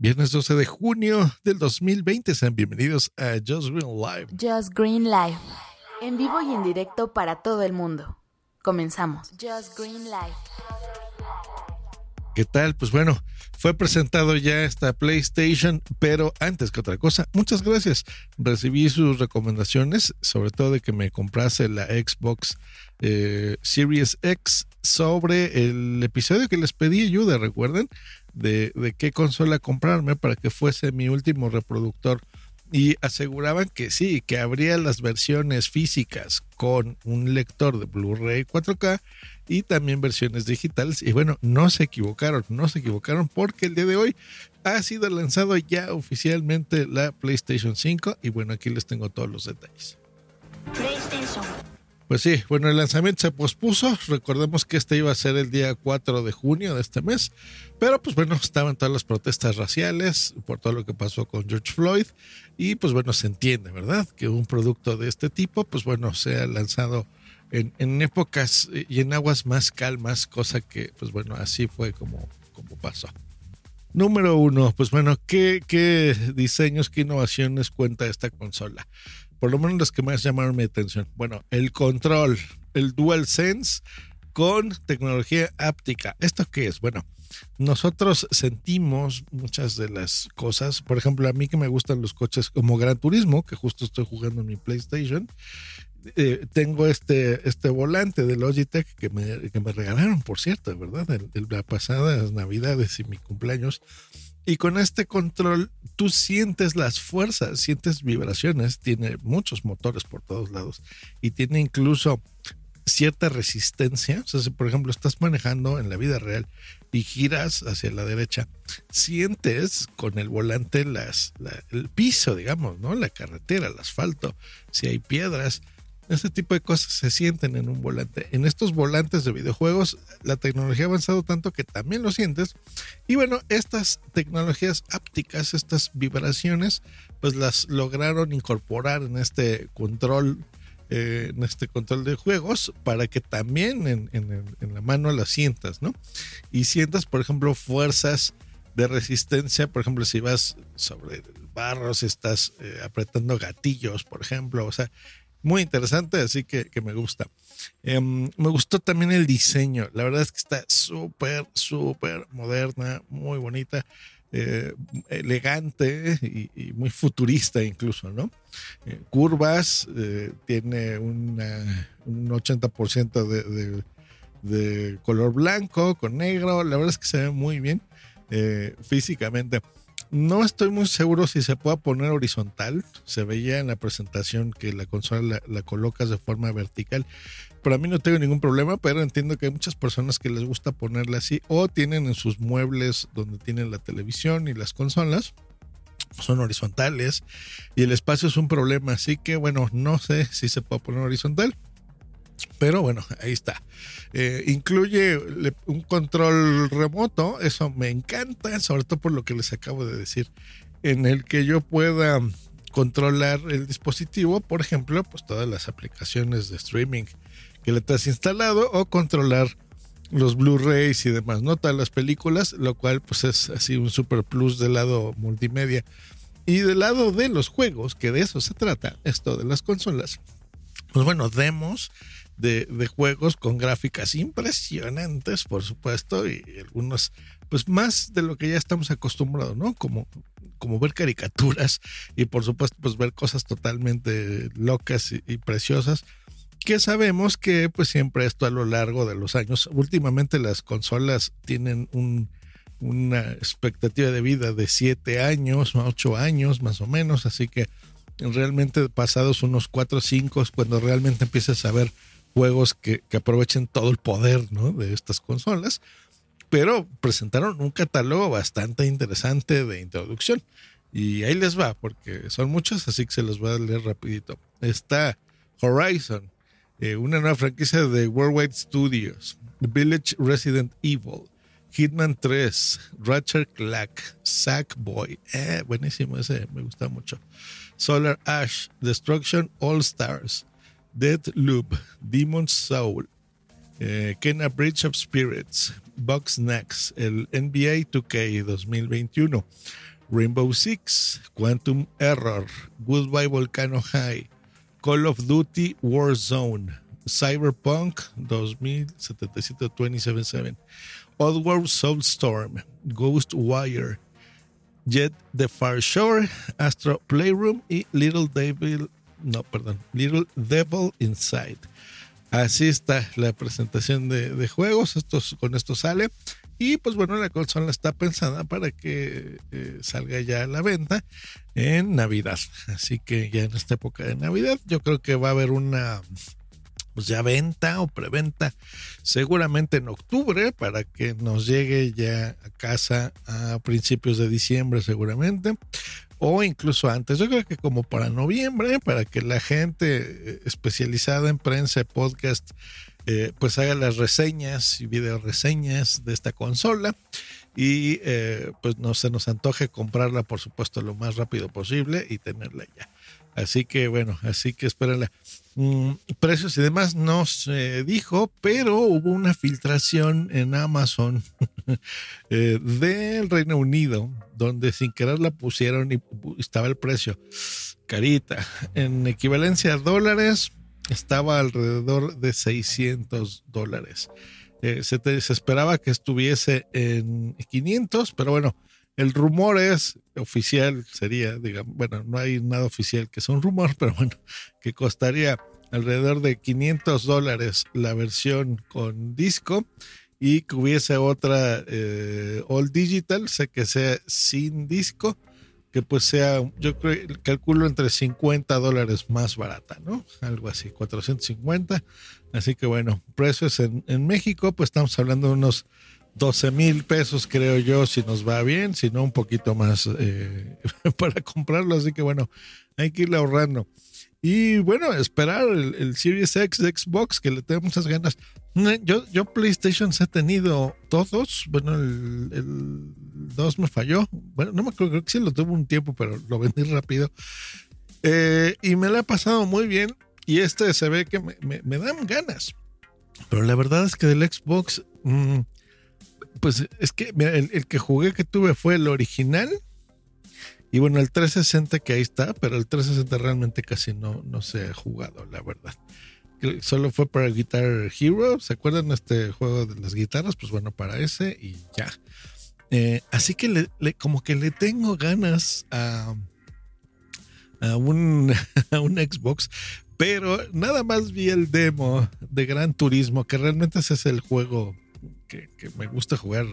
Viernes 12 de junio del 2020, sean bienvenidos a Just Green Live. Just Green Live. En vivo y en directo para todo el mundo. Comenzamos. Just Green Live. ¿Qué tal? Pues bueno, fue presentado ya esta PlayStation, pero antes que otra cosa, muchas gracias. Recibí sus recomendaciones, sobre todo de que me comprase la Xbox eh, Series X sobre el episodio que les pedí ayuda, recuerden, de, qué consola comprarme para que fuese mi último reproductor y aseguraban que sí, que habría las versiones físicas con un lector de Blu-ray 4K y también versiones digitales. Y bueno, no se equivocaron, no se equivocaron porque el día de hoy ha sido lanzado ya oficialmente la PlayStation 5 y bueno, aquí les tengo todos los detalles. Pues sí, bueno, el lanzamiento se pospuso. Recordemos que este iba a ser el día 4 de junio de este mes. Pero pues bueno, estaban todas las protestas raciales por todo lo que pasó con George Floyd. Y pues bueno, se entiende, ¿verdad? Que un producto de este tipo, pues bueno, sea lanzado en, en épocas y en aguas más calmas, cosa que pues bueno, así fue como, como pasó. Número uno, pues bueno, ¿qué, ¿qué diseños, qué innovaciones cuenta esta consola? Por lo menos las que más llamaron mi atención. Bueno, el control, el DualSense con tecnología áptica. ¿Esto qué es? Bueno, nosotros sentimos muchas de las cosas. Por ejemplo, a mí que me gustan los coches como Gran Turismo, que justo estoy jugando en mi PlayStation. Eh, tengo este, este volante de Logitech que me, que me regalaron, por cierto, ¿verdad? De, de las pasadas navidades y mi cumpleaños. Y con este control tú sientes las fuerzas, sientes vibraciones, tiene muchos motores por todos lados y tiene incluso cierta resistencia. O sea, si por ejemplo estás manejando en la vida real y giras hacia la derecha, sientes con el volante las, la, el piso, digamos, ¿no? La carretera, el asfalto, si hay piedras este tipo de cosas se sienten en un volante. En estos volantes de videojuegos, la tecnología ha avanzado tanto que también lo sientes. Y bueno, estas tecnologías ápticas, estas vibraciones, pues las lograron incorporar en este control, eh, en este control de juegos, para que también en, en, en, la mano las sientas, ¿no? Y sientas, por ejemplo, fuerzas de resistencia, por ejemplo, si vas sobre el barro, si estás eh, apretando gatillos, por ejemplo, o sea, muy interesante, así que, que me gusta. Eh, me gustó también el diseño, la verdad es que está súper, súper moderna, muy bonita, eh, elegante y, muy futurista incluso, ¿no? Eh, curvas, eh, tiene una, un 80% de, de, de, color blanco con negro, la verdad es que se ve muy bien físicamente. No estoy muy seguro si se puede poner horizontal. Se veía en la presentación que la consola la, la, colocas de forma vertical. Pero a mí no tengo ningún problema, pero entiendo que hay muchas personas que les gusta ponerla así o tienen en sus muebles donde tienen la televisión y las consolas. Son horizontales y el espacio es un problema. Así que bueno, no sé si se puede poner horizontal. Pero bueno, ahí está. Eh, incluye un control remoto, eso me encanta, sobre todo por lo que les acabo de decir, en el que yo pueda controlar el dispositivo, por ejemplo, pues todas las aplicaciones de streaming que le has instalado o controlar los Blu-rays y demás, no todas las películas, lo cual pues es así un super plus del lado multimedia. Y del lado de los juegos, que de eso se trata, esto de las consolas, pues bueno, demos de, juegos con gráficas impresionantes, por supuesto, y algunos, pues más de lo que ya estamos acostumbrados, ¿no? Como, como ver caricaturas y por supuesto, pues ver cosas totalmente locas y, y preciosas que sabemos que pues siempre esto a lo largo de los años, últimamente las consolas tienen un, una expectativa de vida de 7 años, 8 años más o menos, así que realmente pasados unos 4 o 5 cuando realmente empiezas a ver juegos que, aprovechen todo el poder de estas consolas. pero presentaron un catálogo bastante interesante de introducción. Y ahí les va, porque son muchos, así que se los voy a leer rapidito. Está Horizon, eh, una nueva franquicia de Worldwide Studios, Village Resident Evil, Hitman 3, Ratchet Clank, Sackboy, eh, buenísimo ese, me gusta mucho. Solar Ash, Destruction All Stars, Dead Loop, Demon's Soul, eh, Kena Bridge of Spirits, Box Next, el NBA 2K 2021, Rainbow Six, Quantum Error, Goodbye Volcano High, Call of Duty Warzone, Cyberpunk 2077 277, Oddworld Soulstorm, Ghostwire, Jet the Far Shore, Astro Playroom y Little Devil, no, perdón, Little Devil Inside. Así está la presentación de, de juegos. Estos, con esto sale. Y pues bueno, la consola está pensada para que eh, salga ya a la venta en Navidad. Así que ya en esta época de Navidad, yo creo que va a haber una pues ya venta o preventa seguramente en octubre para que nos llegue ya a casa a principios de diciembre seguramente o incluso antes. Yo creo que como para noviembre, para que la gente eh, especializada en prensa, podcast, eh, pues haga las reseñas y video reseñas de esta consola y eh, pues no se nos antoje comprarla por supuesto lo más rápido posible y tenerla ya. Así que bueno, así que espérenla. Mm, precios y demás no se dijo, pero hubo una filtración en Amazon eh, del Reino Unido donde sin querer la pusieron y estaba el precio carita. En equivalencia a dólares, estaba alrededor de 600 dólares. Eh, se, esperaba que estuviese en 500, pero bueno, el rumor es oficial, sería, digamos, bueno, no hay nada oficial que sea un rumor, pero bueno, que costaría alrededor de 500 dólares la versión con disco y que hubiese otra eh, all digital, sé que sea sin disco, que pues sea, yo creo, calculo entre 50 dólares más barata, ¿no? Algo así, 450. Así que bueno, precios en, en México, pues estamos hablando de unos 12 mil pesos, creo yo, si nos va bien, si no, un poquito más eh, para comprarlo. Así que bueno, hay que irle ahorrando. Y bueno, esperar el, Series X de Xbox, que le tengo muchas ganas. Yo, yo PlayStation he tenido todos. Bueno, el, 2 me falló. Bueno, no me acuerdo, creo que sí lo tuve un tiempo, pero lo vendí rápido. Eh, y me lo he pasado muy bien. Y este se ve que me, dan ganas. Pero la verdad es que del Xbox, mm, pues es que el, el que jugué que tuve fue el original y bueno, el 360 que ahí está, pero el 360 realmente casi no, no se ha jugado, la verdad. Solo fue para Guitar Hero. ¿Se acuerdan este juego de las guitarras? Pues bueno, para ese y ya. Eh, así que le, como que le tengo ganas a, a, un, a un Xbox, pero nada más vi el demo de Gran Turismo, que realmente ese es el juego que, que me gusta jugar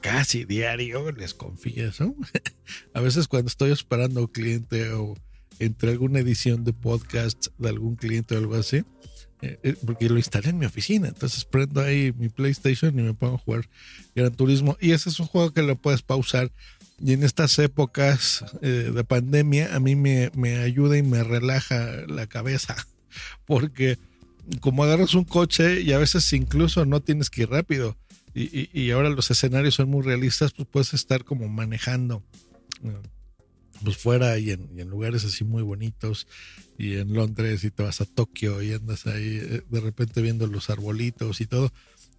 casi diario, les confieso. A veces cuando estoy esperando a un cliente o entre alguna edición de podcast de algún cliente o algo así, eh, eh, porque lo instalé en mi oficina, entonces prendo ahí mi PlayStation y me pongo a jugar Gran Turismo. Y ese es un juego que lo puedes pausar. Y en estas épocas eh, de pandemia a mí me, me ayuda y me relaja la cabeza, porque como agarras un coche y a veces incluso no tienes que ir rápido, y, ahora los escenarios son muy realistas, pues puedes estar como manejando pues fuera y en, lugares así muy bonitos y en Londres y te vas a Tokio y andas ahí eh, de repente viendo los arbolitos y todo.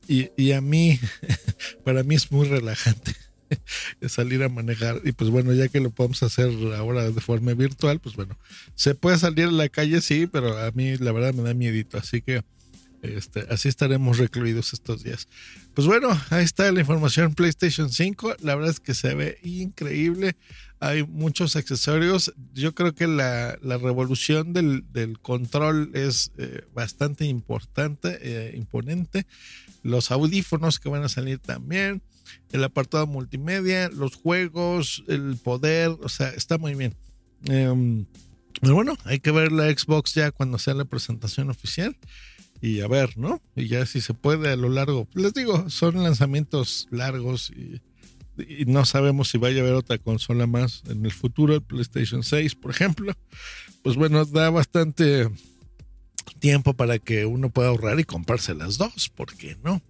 Y, y a mí, para mí es muy relajante salir a manejar. Y pues bueno, ya que lo podemos hacer ahora de forma virtual, pues bueno, se puede salir a la calle, sí, pero a mí la verdad me da miedito. Así que este, así estaremos recluidos estos días. Pues bueno, ahí está la información PlayStation 5. La verdad es que se ve increíble. Hay muchos accesorios. Yo creo que la, revolución del, control es eh, bastante importante, eh, imponente. Los audífonos que van a salir también. El apartado multimedia, los juegos, el poder. O sea, está muy bien. Em, pero bueno, hay que ver la Xbox ya cuando sea la presentación oficial. Y a ver, ¿no? Y ya si se puede a lo largo, les digo, son lanzamientos largos y, no sabemos si vaya a haber otra consola más en el futuro, el PlayStation 6, por ejemplo. Pues bueno, da bastante tiempo para que uno pueda ahorrar y comprarse las dos, ¿por qué no?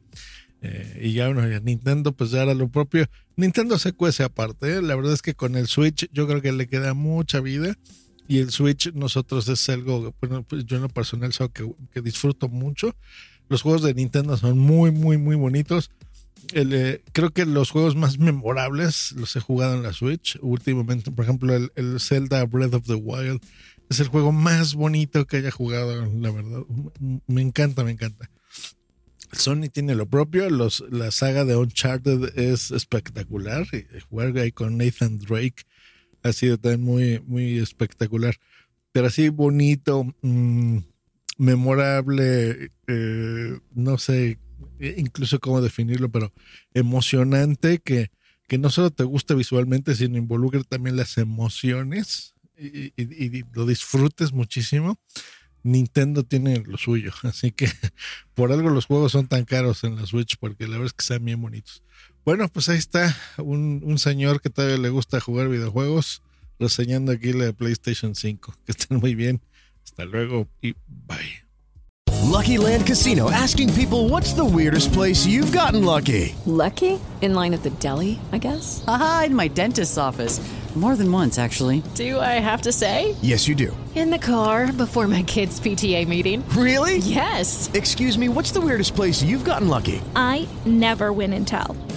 Eh, y ya bueno, Nintendo pues ya era lo propio. Nintendo se cuece aparte, ¿eh? la verdad es que con el Switch yo creo que le queda mucha vida y el Switch nosotros es algo, bueno, pues yo en lo personal sé que, que, disfruto mucho. Los juegos de Nintendo son muy, muy, muy bonitos. El, eh, creo que los juegos más memorables los he jugado en la Switch últimamente. Por ejemplo, el, el Zelda Breath of the Wild es el juego más bonito que haya jugado, la verdad. Me encanta, me encanta. Sony tiene lo propio, los, la saga de Uncharted es espectacular. Jugar ahí con Nathan Drake ha sido también muy, muy espectacular. Pero así bonito, mmm, memorable, eh, no sé incluso cómo definirlo, pero emocionante que, que no solo te guste visualmente, sino involucre también las emociones y, lo disfrutes muchísimo. Nintendo tiene lo suyo, así que por algo los juegos son tan caros en la Switch, porque la verdad es que están bien bonitos. Bueno, pues ahí está un, un señor que todavía le gusta jugar videojuegos, reseñando aquí la PlayStation 5. Que estén muy bien. Hasta luego y bye. Lucky Land Casino asking people what's the weirdest place you've gotten lucky? Lucky? In line at the deli, I guess? Aha, in my dentist's office. More than once, actually. Do I have to say? Yes, you do. In the car before my kids' PTA meeting. Really? Yes. Excuse me, what's the weirdest place you've gotten lucky? I never win and tell.